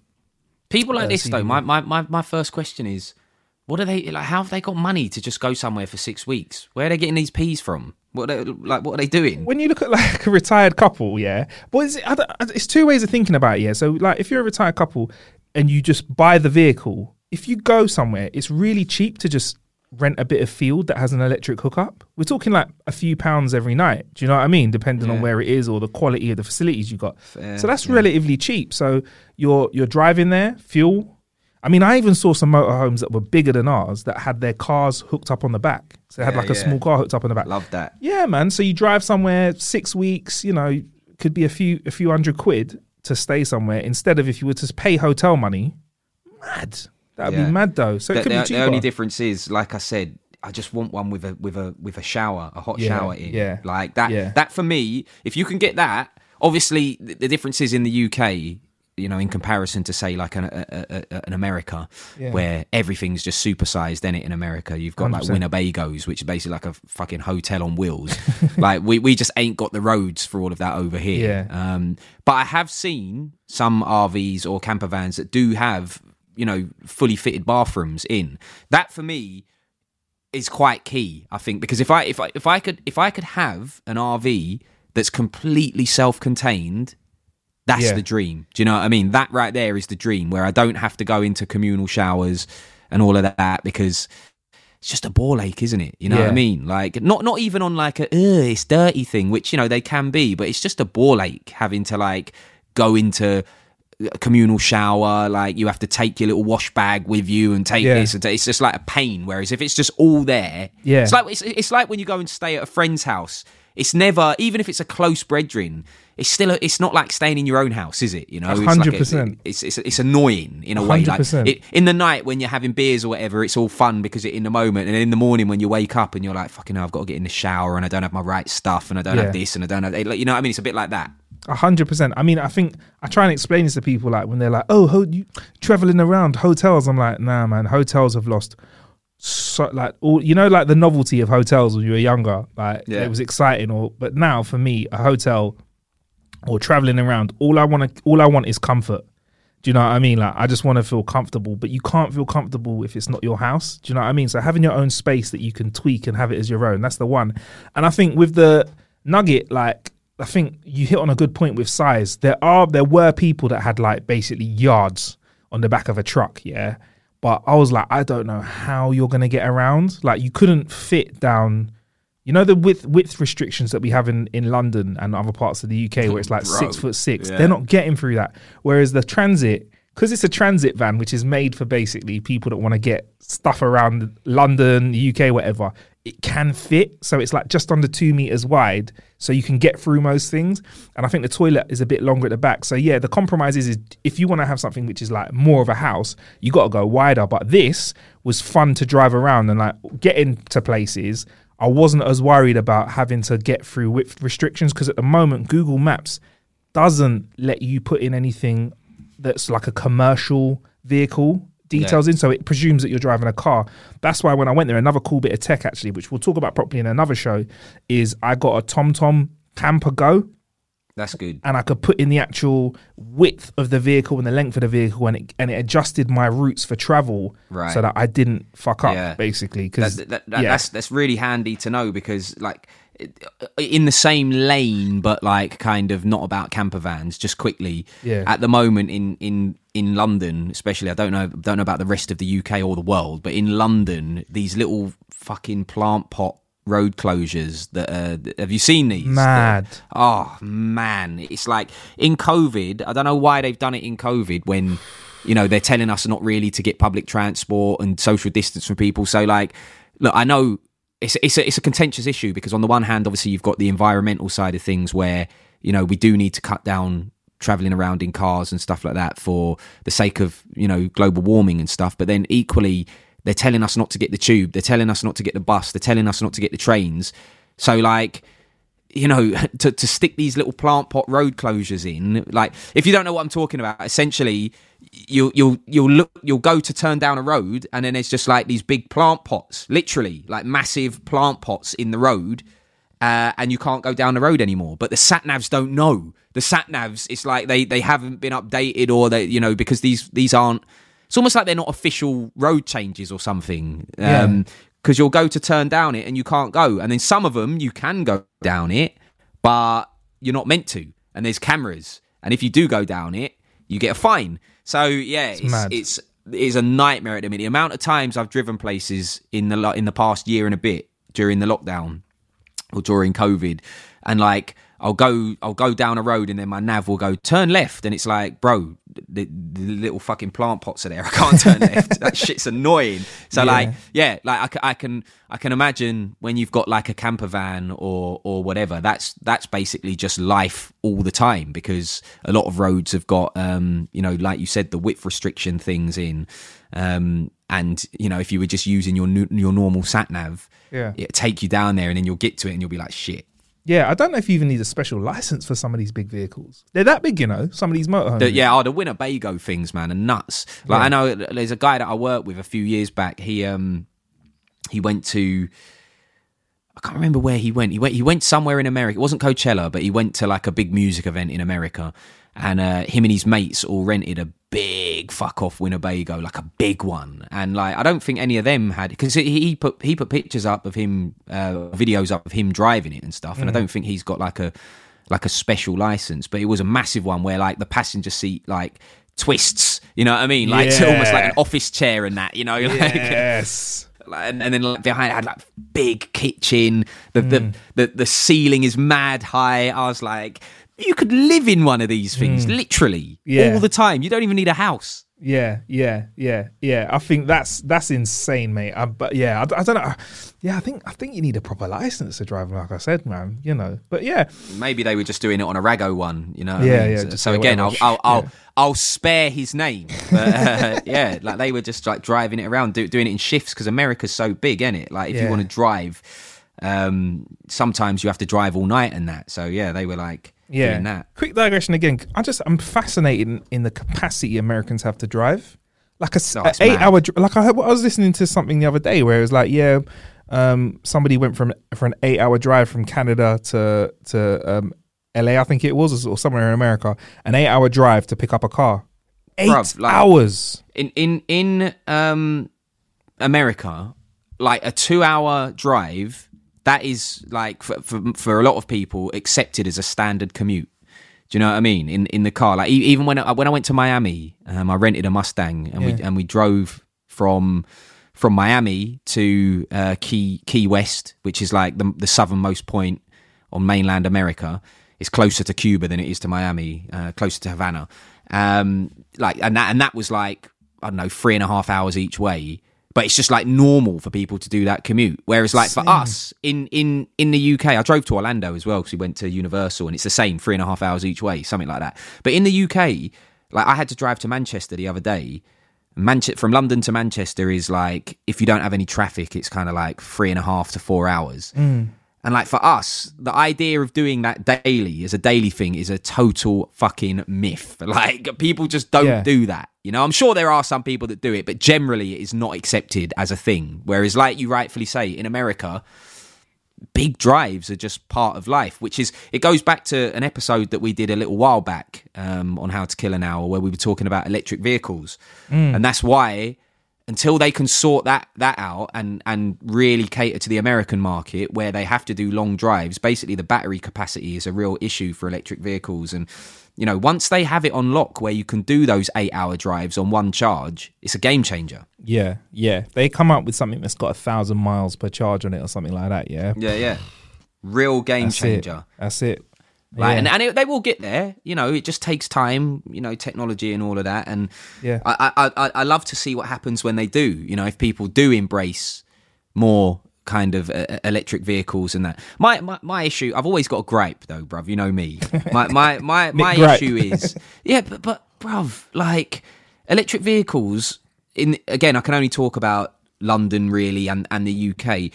People like Uh, this though, my, my, my, my first question is, what are they like? How have they got money to just go somewhere for six weeks? Where are they getting these peas from? What are they, like? What are they doing? When you look at like a retired couple, yeah, but it's, it's two ways of thinking about it. Yeah, so like if you're a retired couple and you just buy the vehicle, if you go somewhere, it's really cheap to just rent a bit of field that has an electric hookup. We're talking like a few pounds every night. Do you know what I mean? Depending on where it is or the quality of the facilities you got. Fair, so that's yeah. relatively cheap. So you're you're driving there, fuel. I mean, I even saw some motorhomes that were bigger than ours that had their cars hooked up on the back. So they had Yeah, like a small car hooked up on the back. Love that. Yeah, man. So you drive somewhere six weeks, you know, could be a few a few hundred quid to stay somewhere instead of if you were to pay hotel money. Mad. That would Yeah. be mad though. So The, the- the only difference is, like I said, I just want one with a with a with a shower, a hot Yeah, shower in. yeah, like that. yeah. That for me, if you can get that, obviously the, the difference is in the UK. You know, in comparison to say like an a, a, an America, Yeah. where everything's just supersized. In it in America, you've got like 100%. Winnebagos, which is basically like a fucking hotel on wheels. like we we just ain't got the roads for all of that over here. Yeah. Um, but I have seen some RVs or camper vans that do have, you know, fully fitted bathrooms in. That for me is quite key, I think, because if I if I if I could if I could have an RV that's completely self-contained, that's Yeah. the dream. Do you know what I mean? That right there is the dream where I don't have to go into communal showers and all of that because it's just a ball ache, isn't it? You know what I mean? Like not not even on like a it's dirty thing, which you know they can be, but it's just a ball ache having to like go into a communal shower. Like you have to take your little wash bag with you and take Yeah. this. And take, it's just like a pain. Whereas if it's just all there, Yeah. it's like it's, it's like when you go and stay at a friend's house. It's never, even if it's a close brethren, it's still, a, it's not like staying in your own house, is it? You know, It's hundred like percent. It's, it's it's annoying in a way. Like it, in the night when you're having beers or whatever, it's all fun because you're in the moment. And in the morning when you wake up and you're like, fucking, hell, I've got to get in the shower and I don't have my right stuff and I don't Yeah. have this and I don't have, like, you know what I mean? It's a bit like that. A hundred percent. I mean, I think I try and explain this to people like when they're like, "Oh, ho- you traveling around hotels." I'm like, "Nah, man. Hotels have lost so like all you know, like the novelty of hotels when you were younger. Like Yeah. it was exciting. Or but now for me, a hotel or traveling around, all I want to, all I want is comfort. Do you know what I mean? Like I just want to feel comfortable, but you can't feel comfortable if it's not your house. Do you know what I mean? So having your own space that you can tweak and have it as your own, that's the one. And I think with the nugget, like I think you hit on a good point with size. There are there were people that had like basically yards on the back of a truck, yeah. But I was like, I don't know how you're gonna get around. Like you couldn't fit down you know the width width restrictions that we have in, in London and other parts of the UK where it's like Bro, six foot six. yeah. They're not getting through that. Whereas the transit because it's a transit van, which is made for basically people that want to get stuff around London, the UK, whatever. It can fit, so it's like just under two meters wide, so you can get through most things. And I think the toilet is a bit longer at the back. So yeah, the compromise is, is if you want to have something which is like more of a house, you got to go wider. But this was fun to drive around and like getting to places. I wasn't as worried about having to get through width restrictions because at the moment Google Maps doesn't let you put in anything that's like a commercial vehicle details in, so it presumes that you're driving a car. That's why when I went there, another cool bit of tech actually, which we'll talk about properly in another show, is I got a TomTom Camper Go, That's good. and I could put in the actual width of the vehicle and the length of the vehicle, and it and it adjusted my routes for travel, Right. so that I didn't fuck up Yeah. basically. Because that, that, that, that's that's really handy to know because like uh, in the same lane but like kind of not about camper vans just quickly Yeah. at the moment in in in London especially I don't know don't know about the rest of the UK or the world but in London these little fucking plant pot road closures that uh, have you seen these? Mad. oh man. It's like in covid i don't know why they've done it in covid when you know they're telling us not really to get public transport and social distance from people. So like look i know it's it's a, it's a contentious issue because on the one hand obviously you've got the environmental side of things where you know we do need to cut down traveling around in cars and stuff like that for the sake of you know global warming and stuff. But then equally they're telling us not to get the tube. They're telling us not to get the bus. They're telling us not to get the trains. So like you know, to, to stick these little plant pot road closures in, like if you don't know what I'm talking about, essentially you'll you'll you'll look you'll go to turn down a road and then there's just like these big plant pots, literally like massive plant pots in the road, uh, and you can't go down the road anymore. But the sat navs don't know. The sat navs, it's like they they haven't been updated or they you know because these these aren't. It's almost like they're not official road changes or something. Um, because you'll go to turn down it and you can't go. And then some of them you can go down it, but you're not meant to. And there's cameras, and if you do go down it, you get a fine. So yeah, it's mad. it's, it's a nightmare at the minute. The amount of times I've driven places in the in the past year and a bit during the lockdown or during COVID, and like I'll go I'll go down a road and then my nav will go turn left, and it's like, bro, the, the little fucking plant pots are there. I can't turn left. That shit's annoying. So like, yeah, like I, I can I can imagine when you've got like a camper van or or whatever. That's that's basically just life all the time because a lot of roads have got um you know like you said the width restriction things in. Um, and you know, if you were just using your your normal sat nav, Yeah. it take you down there, and then you'll get to it, and you'll be like, "Shit." Yeah, I don't know if you even need a special license for some of these big vehicles. They're that big, you know. Some of these motorhomes. The, yeah, oh, the Winnebago things, man, are nuts. Like Yeah. I know there's a guy that I worked with a few years back. He um he went to I can't remember where he went. He went he went somewhere in America. It wasn't Coachella, but he went to like a big music event in America. And uh, him and his mates all rented a big fuck off Winnebago, like a big one. And like I don't think any of them had because he, he put he put pictures up of him, uh, videos up of him driving it and stuff. And I don't think he's got like a like a special license, but it was a massive one where like the passenger seat like twists. You know what I mean? Like it's almost like an office chair and that. You know, like, Yes. And, and then like, behind it had like big kitchen. The, Hmm. the the the ceiling is mad high. I was like, you could live in one of these things, literally, Hmm. Yeah. all the time. You don't even need a house. Yeah, yeah, yeah, yeah. I think that's that's insane, mate. I, but yeah, I, I don't know. Yeah, I think I think you need a proper license to drive, like I said, man. You know, but yeah, Maybe they were just doing it on a rago one, you know. what I Yeah, mean? yeah, So, so again, I'll. I'll I'll, Yeah. I'll spare his name, but uh, yeah, like they were just like driving it around, do, doing it in shifts because America's so big, is it? Like if you want to drive, um, sometimes you have to drive all night and that. So yeah, they were like yeah. doing that. Quick digression again. I just I'm fascinated in, in the capacity Americans have to drive. Like a, No, a eight mad. hour. Like I, I was listening to something the other day where it was like, yeah, um, somebody went from for an eight hour drive from Canada to to um, LA, I think it was, or somewhere in America, an eight hour drive to pick up a car. Eight Bruv, like- hours. in in in um America, like a two hour drive, that is like for, for for a lot of people accepted as a standard commute. Do you know what I mean? In in the car, like even when I, when I went to Miami, um, I rented a Mustang and we and we drove from from Miami to uh, Key Key West, which is like the the southernmost point on mainland America. It's closer to Cuba than it is to Miami, uh, closer to Havana. Um, like and that and that was like I don't know three and a half hours each way. But it's just like normal for people to do that commute. Whereas like for us in in in the UK, I drove to Orlando as well because we went to Universal, and it's the same three and a half hours each way, something like that. But in the UK, like I had to drive to Manchester the other day. Manchester from London to Manchester is like if you don't have any traffic, it's kind of like three and a half to four hours. Mm. And like for us, the idea of doing that daily as a daily thing is a total fucking myth. Like people just don't Yeah. do that. You know, I'm sure there are some people that do it, but generally it is not accepted as a thing. Whereas, like you rightfully say, in America, big drives are just part of life, which is it goes back to an episode that we did a little while back um, on how to kill an hour where we were talking about electric vehicles. And that's why until they can sort that that out and and really cater to the American market where they have to do long drives, basically the battery capacity is a real issue for electric vehicles and you know, once they have it on lock where you can do those 8-hour drives on one charge, it's a game changer. Yeah, yeah. They come up with something that's got a thousand miles per charge on it or something like that. Yeah, Yeah, yeah. Real game that's changer. it. That's it. Like, Yeah. and, and it, they will get there. You know, it just takes time. You know, technology and all of that. And Yeah. I, I, I, I love to see what happens when they do. You know, if people do embrace more kind of uh, electric vehicles and that. My, my my issue. I've always got a gripe though, bruv. You know me. My my my my gripe. issue is yeah, but but bruv, like electric vehicles. In again, I can only talk about London really and and the UK.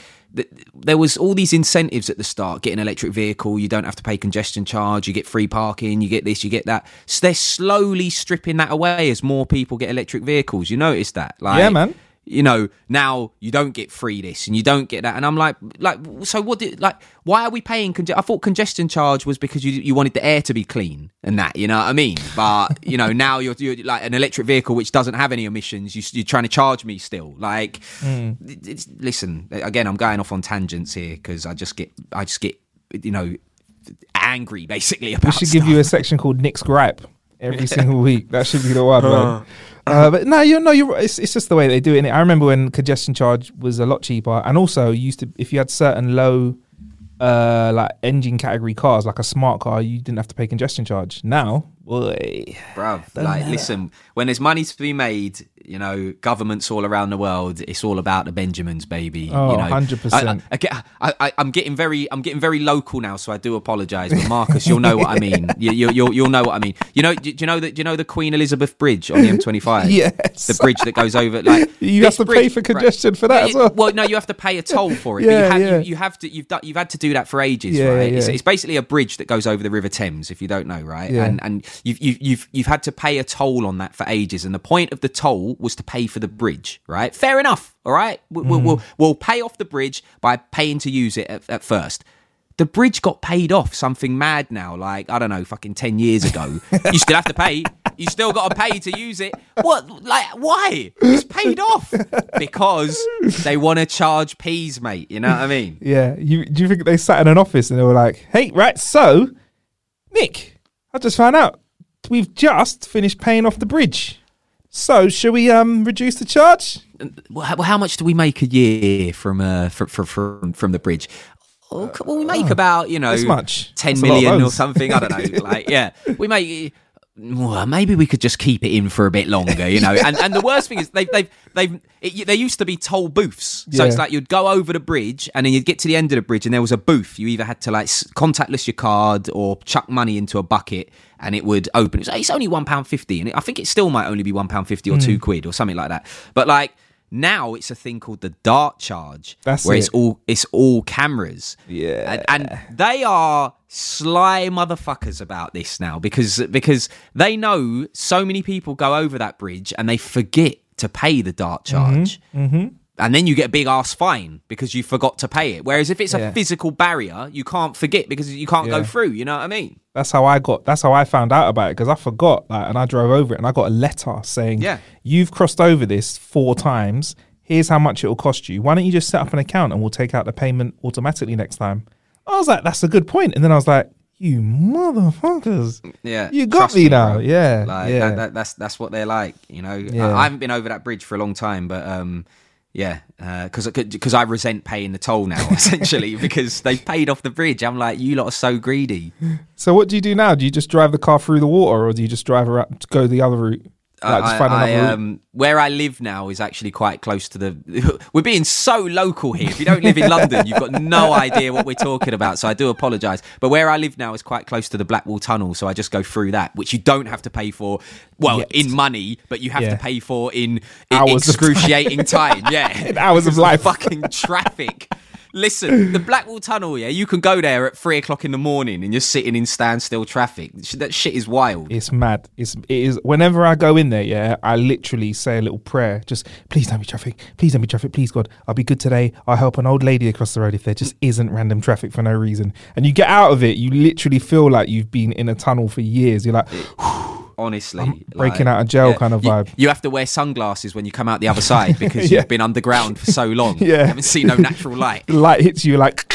There was all these incentives at the start. Get an electric vehicle, you don't have to pay congestion charge. You get free parking. You get this, you get that. So they're slowly stripping that away as more people get electric vehicles. You notice that, like, Yeah, man. You know, now you don't get free this and you don't get that, and I'm like, like, so what? Did, like, why are we paying? Conge- I thought congestion charge was because you you wanted the air to be clean and that, you know what I mean? But you know, now you're, you're like an electric vehicle which doesn't have any emissions. You, you're trying to charge me still. Like, hmm. it- it's, listen, again, I'm going off on tangents here because I just get, I just get, you know, angry basically about. We should give you a section called Nick's Gripe every single week. That should be the one, man. Uh, but no, you know, you're. It's, it's just the way they do it. innit? I remember when congestion charge was a lot cheaper, and also used to if you had certain low, uh, like engine category cars, like a smart car, you didn't have to pay congestion charge. Now, boy, bruv. Like, listen, when there's money to be made, you know, governments all around the world, it's all about the Benjamins, baby. Oh, you know, 100%. I, I, I get- I, I, I'm getting very, I'm getting very local now, so I do apologise. But Marcus, you'll know what I mean. You, you, you'll, you'll know what I mean. You know, do, do you know that? You know the Queen Elizabeth Bridge on the M25? Yes. the bridge that goes over. Like You have to pay for congestion for that Yeah, as well. Well, no, you have to pay a toll for it. Yeah, but you have, yeah. you, you have to. You've done, You've had to do that for ages, Yeah, right? yeah, It's, it's basically a bridge that goes over the River Thames. If you don't know, right? Yeah. And and you've, you've you've you've had to pay a toll on that for ages, and the point of the toll was to pay for the bridge, right? Fair enough. All right, we, we'll, Mm. we'll we'll pay off the bridge by paying to use it at, at first. The bridge got paid off something mad now, like I don't know, fucking ten years ago. you still have to pay. You still got to pay to use it. What? Like why? It's paid off because they want to charge peas, mate. You know what I mean? Yeah. You do you think they sat in an office and they were like, "Hey, right, so Nick, I just found out we've just finished paying off the bridge. So should we um reduce the charge?" Well, how, well, how much do we make a year from uh from from from, the bridge? Oh, well, we make about you know much. ten That's a lot of million or something. I don't know. like, yeah, we make. Well, maybe we could just keep it in for a bit longer, you know. And and the worst thing is they've they've they've it, there used to be toll booths, so it's like you'd go over the bridge and then you'd get to the end of the bridge and there was a booth. You either had to like contactless your card or chuck money into a bucket and it would open. It's, it's only one pound fifty, and it, I think it still might only be one pound fifty or two Hmm. quid or something like that. But like now it's a thing called the dart charge That's where it's all it's all cameras Yeah. and, and they are sly motherfuckers about this now because because they know so many people go over that bridge and they forget to pay the dart Mm-hmm. charge and then you get a big ass fine because you forgot to pay it whereas if it's Yeah. a physical barrier you can't forget because you can't go through you know what i mean That's how I got. That's how I found out about it because I forgot. Like, and I drove over it, and I got a letter saying, Yeah. you've crossed over this four times. Here's how much it will cost you. Why don't you just set up an account and we'll take out the payment automatically next time?" I was like, "That's a good point." And then I was like, "You motherfuckers! Yeah, you got trust me, now. bro. Yeah, like yeah, that, that, that's that's what they're like. You know, Yeah. I, I haven't been over that bridge for a long time, but um, Yeah, uh, because because I resent paying the toll now essentially because they've paid off the bridge. I'm like, you lot are so greedy. So what do you do now? Do you just drive the car through the water, or do you just drive around, to go the other route? Just find I, route? um, where I live now is actually quite close to the. We're being so local here. If you don't live in London, you've got no idea what we're talking about. So I do apologise. But where I live now is quite close to the Blackwall Tunnel, so I just go through that, which you don't have to pay for. Well, Yet. in money, but you have Yeah. to pay for in, in Hours excruciating time. Yeah, In hours of life. fucking traffic. Listen, the Blackwall Tunnel, yeah, you can go there at three o'clock in the morning and you're sitting in standstill traffic. That shit is wild. It's mad. It's it is. Whenever I go in there, yeah, I literally say a little prayer. Just please don't be traffic. Please don't be traffic. Please God, I'll be good today. I'll help an old lady across the road if there just isn't random traffic for no reason. And you get out of it, you literally feel like you've been in a tunnel for years. You're like, honestly. breaking out of jail kind of vibe. You, have to wear sunglasses when you come out the other side because Yeah. you've been underground for so long. Yeah. You haven't seen no natural light. the light hits you like.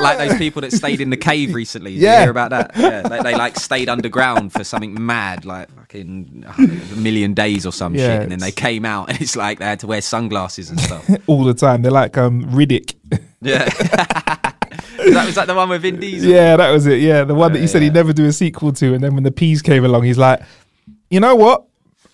Like those people that stayed in the cave recently. Did Yeah. you hear about that? Yeah, they, they like stayed underground for something mad, like fucking a million days or some Yeah, shit, and then they came out and it's like they had to wear sunglasses and stuff. all the time. They're like um Riddick. Yeah. That was like the one with Vin Diesel. yeah, that was it. Yeah, the one that you said he'd never do a sequel to, and then when the peas came along, he's like, you know what?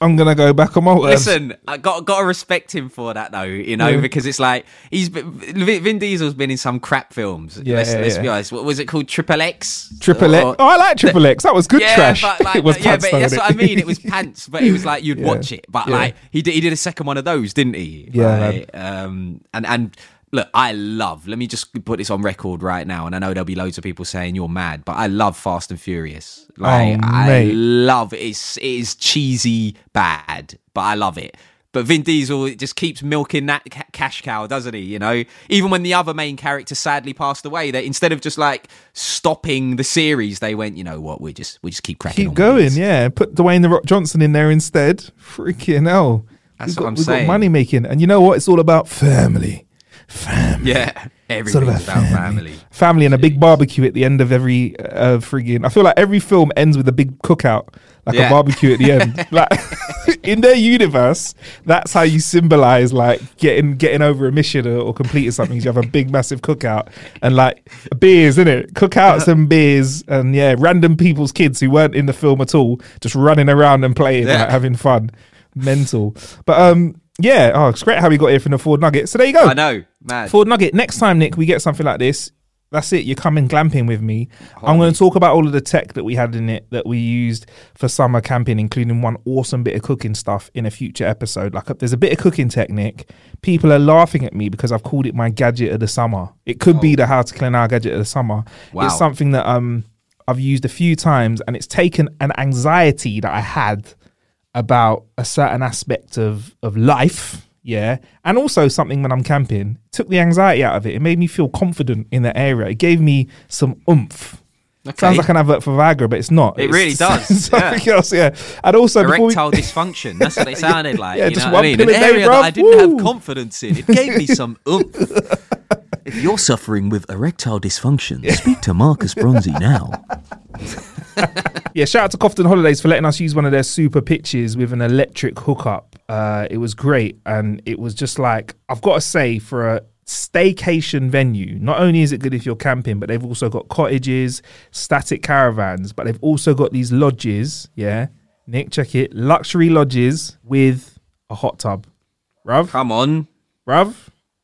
I'm gonna go back on my word. Listen, I got got to respect him for that though, you know, Yeah. because it's like he's been, Vin Diesel's been in some crap films. Yeah, let's, yeah, let's yeah. be honest. What was it called? Triple X. Triple X. Oh, I like Triple X. That was good yeah, trash. but like, it was yeah, pants, but that's innit? what I mean. It was pants, but it was like you'd Yeah, watch it. But yeah. like he did, he did a second one of those, didn't he? Yeah, um, and and look, I love. Let me just put this on record right now, and I know there'll be loads of people saying you're mad, but I love Fast and Furious. Oh, like Oh, I love it. It's it is cheesy bad, but I love it. But Vin Diesel it just keeps milking that ca- cash cow, doesn't he? You know, even when the other main character sadly passed away, that instead of just like stopping the series, they went, you know what, we just we just keep cracking. Keep going, these." yeah. Put Dwayne the Rock Johnson in there instead. Freaking hell. That's We've what got, I'm we've saying. got money making, and you know what? It's all about family. Family. Yeah, It's all everything's about family. Family and a big barbecue at the end of every uh, friggin' I feel like every film ends with a big cookout, like Yeah. a barbecue at the end. like in their universe, that's how you symbolize like getting getting over a mission or, or completing something. You have a big massive cookout and like beers, in it? Cookouts and beers and yeah, random people's kids who weren't in the film at all, just running around and playing, Yeah. like, having fun. Mental. But um yeah, oh it's great how we got here from the Ford Nugget. So there you go. I know, mad. Ford Nugget. Next time, Nick, we get something like this. That's it. You're coming glamping with me. I'm going to talk about all of the tech that we had in it that we used for summer camping, including one awesome bit of cooking stuff in a future episode. Like, there's a bit of cooking technique. People are laughing at me because I've called it my gadget of the summer. It could be the how to kill an hour gadget of the summer. Wow. It's something that um I've used a few times, and it's taken an anxiety that I had about a certain aspect of of life yeah and also something when i'm camping took the anxiety out of it it made me feel confident in that area it gave me some oomph sounds like an advert for viagra but it's not It It's really does, something else yeah and also before we, Erectile dysfunction. That's what it sounded like. Yeah, you just know what one I mean? An area that. I didn't Woo. have confidence in. It gave me some oomph. if you're suffering with erectile dysfunction, speak to Marcus Bronzy now. yeah shout out to Cofton Holidays for letting us use one of their super pitches with an electric hookup uh it was great and it was just like I've got to say for a staycation venue not only is it good if you're camping but they've also got cottages static caravans but they've also got these lodges yeah Nick check it luxury lodges with a hot tub Ruv Come on. bruv.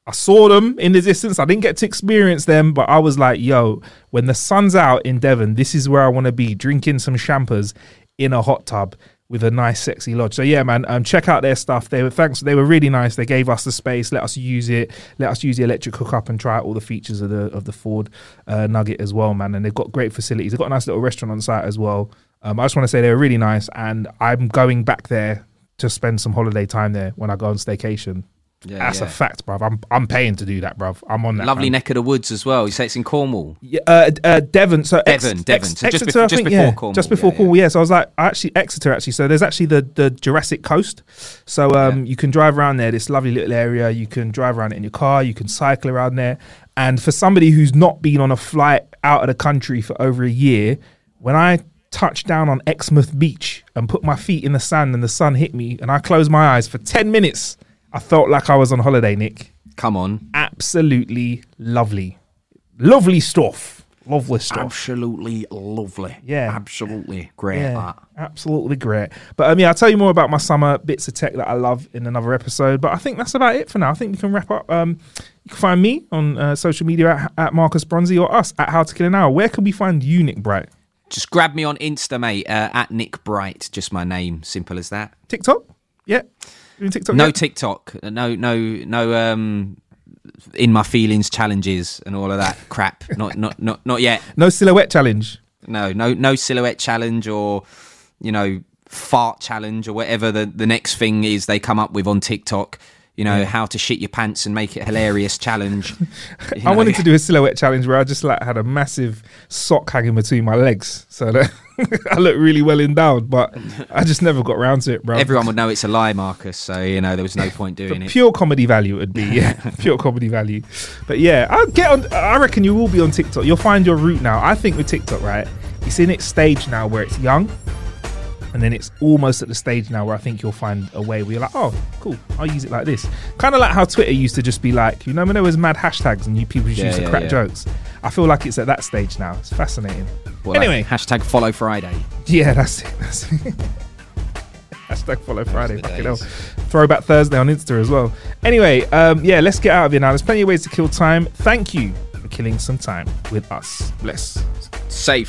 I saw them in the distance. I didn't get to experience them, but I was like, yo, when the sun's out in Devon, this is where I want to be, drinking some champers in a hot tub with a nice, sexy lodge. So yeah, man, um, check out their stuff. They were thanks. They were really nice. They gave us the space, let us use it, let us use the electric hookup and try out all the features of the of the Ford uh, Nugget as well, man. And they've got great facilities. They've got a nice little restaurant on site as well. Um, I just want to say they were really nice, and I'm going back there to spend some holiday time there when I go on staycation. Yeah, That's a fact, bruv. I'm I'm paying to do that, bruv. I'm on that. Lovely man. neck of the woods as well. You say it's in Cornwall. Yeah, uh, uh, Devon. So Devon, Devon. So just Exeter, bef- just think, before yeah, Cornwall, Just before yeah, Cornwall, yeah. So I was like, actually Exeter, actually. So there's actually the the Jurassic Coast. So um, you can drive around there. This lovely little area. You can drive around it in your car. You can cycle around there. And for somebody who's not been on a flight out of the country for over a year, when I touched down on Exmouth Beach and put my feet in the sand and the sun hit me and I closed my eyes for ten minutes. I felt like I was on holiday, Nick. Come on. Absolutely lovely. Lovely stuff. Lovely stuff. Absolutely lovely. Yeah. Absolutely great. Yeah, that. absolutely great. But um, yeah, I'll tell you more about my summer bits of tech that I love in another episode. But I think that's about it for now. I think we can wrap up. Um, you can find me on uh, social media at, at Marcus Bronzy or us at How to Kill an Hour. Where can we find you, Nick Bright? Just grab me on Insta, mate, uh, at Nick Bright. Just my name. Simple as that. TikTok? Yeah. Doing TikTok? No yet? TikTok. No, no, no. Um, in my feelings challenges and all of that crap. Not, not, not, not yet. no silhouette challenge. No, no, no silhouette challenge or you know fart challenge or whatever the the next thing is they come up with on TikTok. You know how to shit your pants and make it hilarious challenge. You I wanted to do a silhouette challenge where I just like had a massive sock hanging between my legs, so that I look really well endowed. But I just never got around to it, bro. Everyone would know it's a lie, Marcus. So you know there was no point doing it. pure comedy value it would be yeah pure comedy value but yeah i'll get on i reckon you will be on tiktok you'll find your route now i think with tiktok right it's in its stage now where it's young and then it's almost at the stage now where i think you'll find a way where you're like oh cool i'll use it like this kind of like how twitter used to just be like you know when there was mad hashtags and you people just Yeah, used to yeah, crack yeah. jokes i feel like it's at that stage now it's fascinating Well, like, anyway hashtag follow Friday. yeah, that's it. That's it. Hashtag follow Friday. Fucking hell. Throwback Thursday on Insta as well. Anyway, um, yeah, let's get out of here now. There's plenty of ways to kill time. Thank you for killing some time with us. Bless. Safe.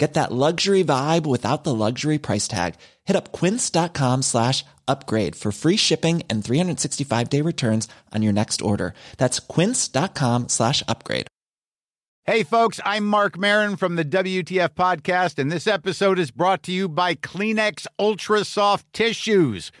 Get that luxury vibe without the luxury price tag. Hit up quince.com slash upgrade for free shipping and 365 day returns on your next order. That's quince.com slash upgrade. Hey, folks, I'm Marc Maron from the WTF Podcast, and this episode is brought to you by Kleenex Ultra Soft Tissues,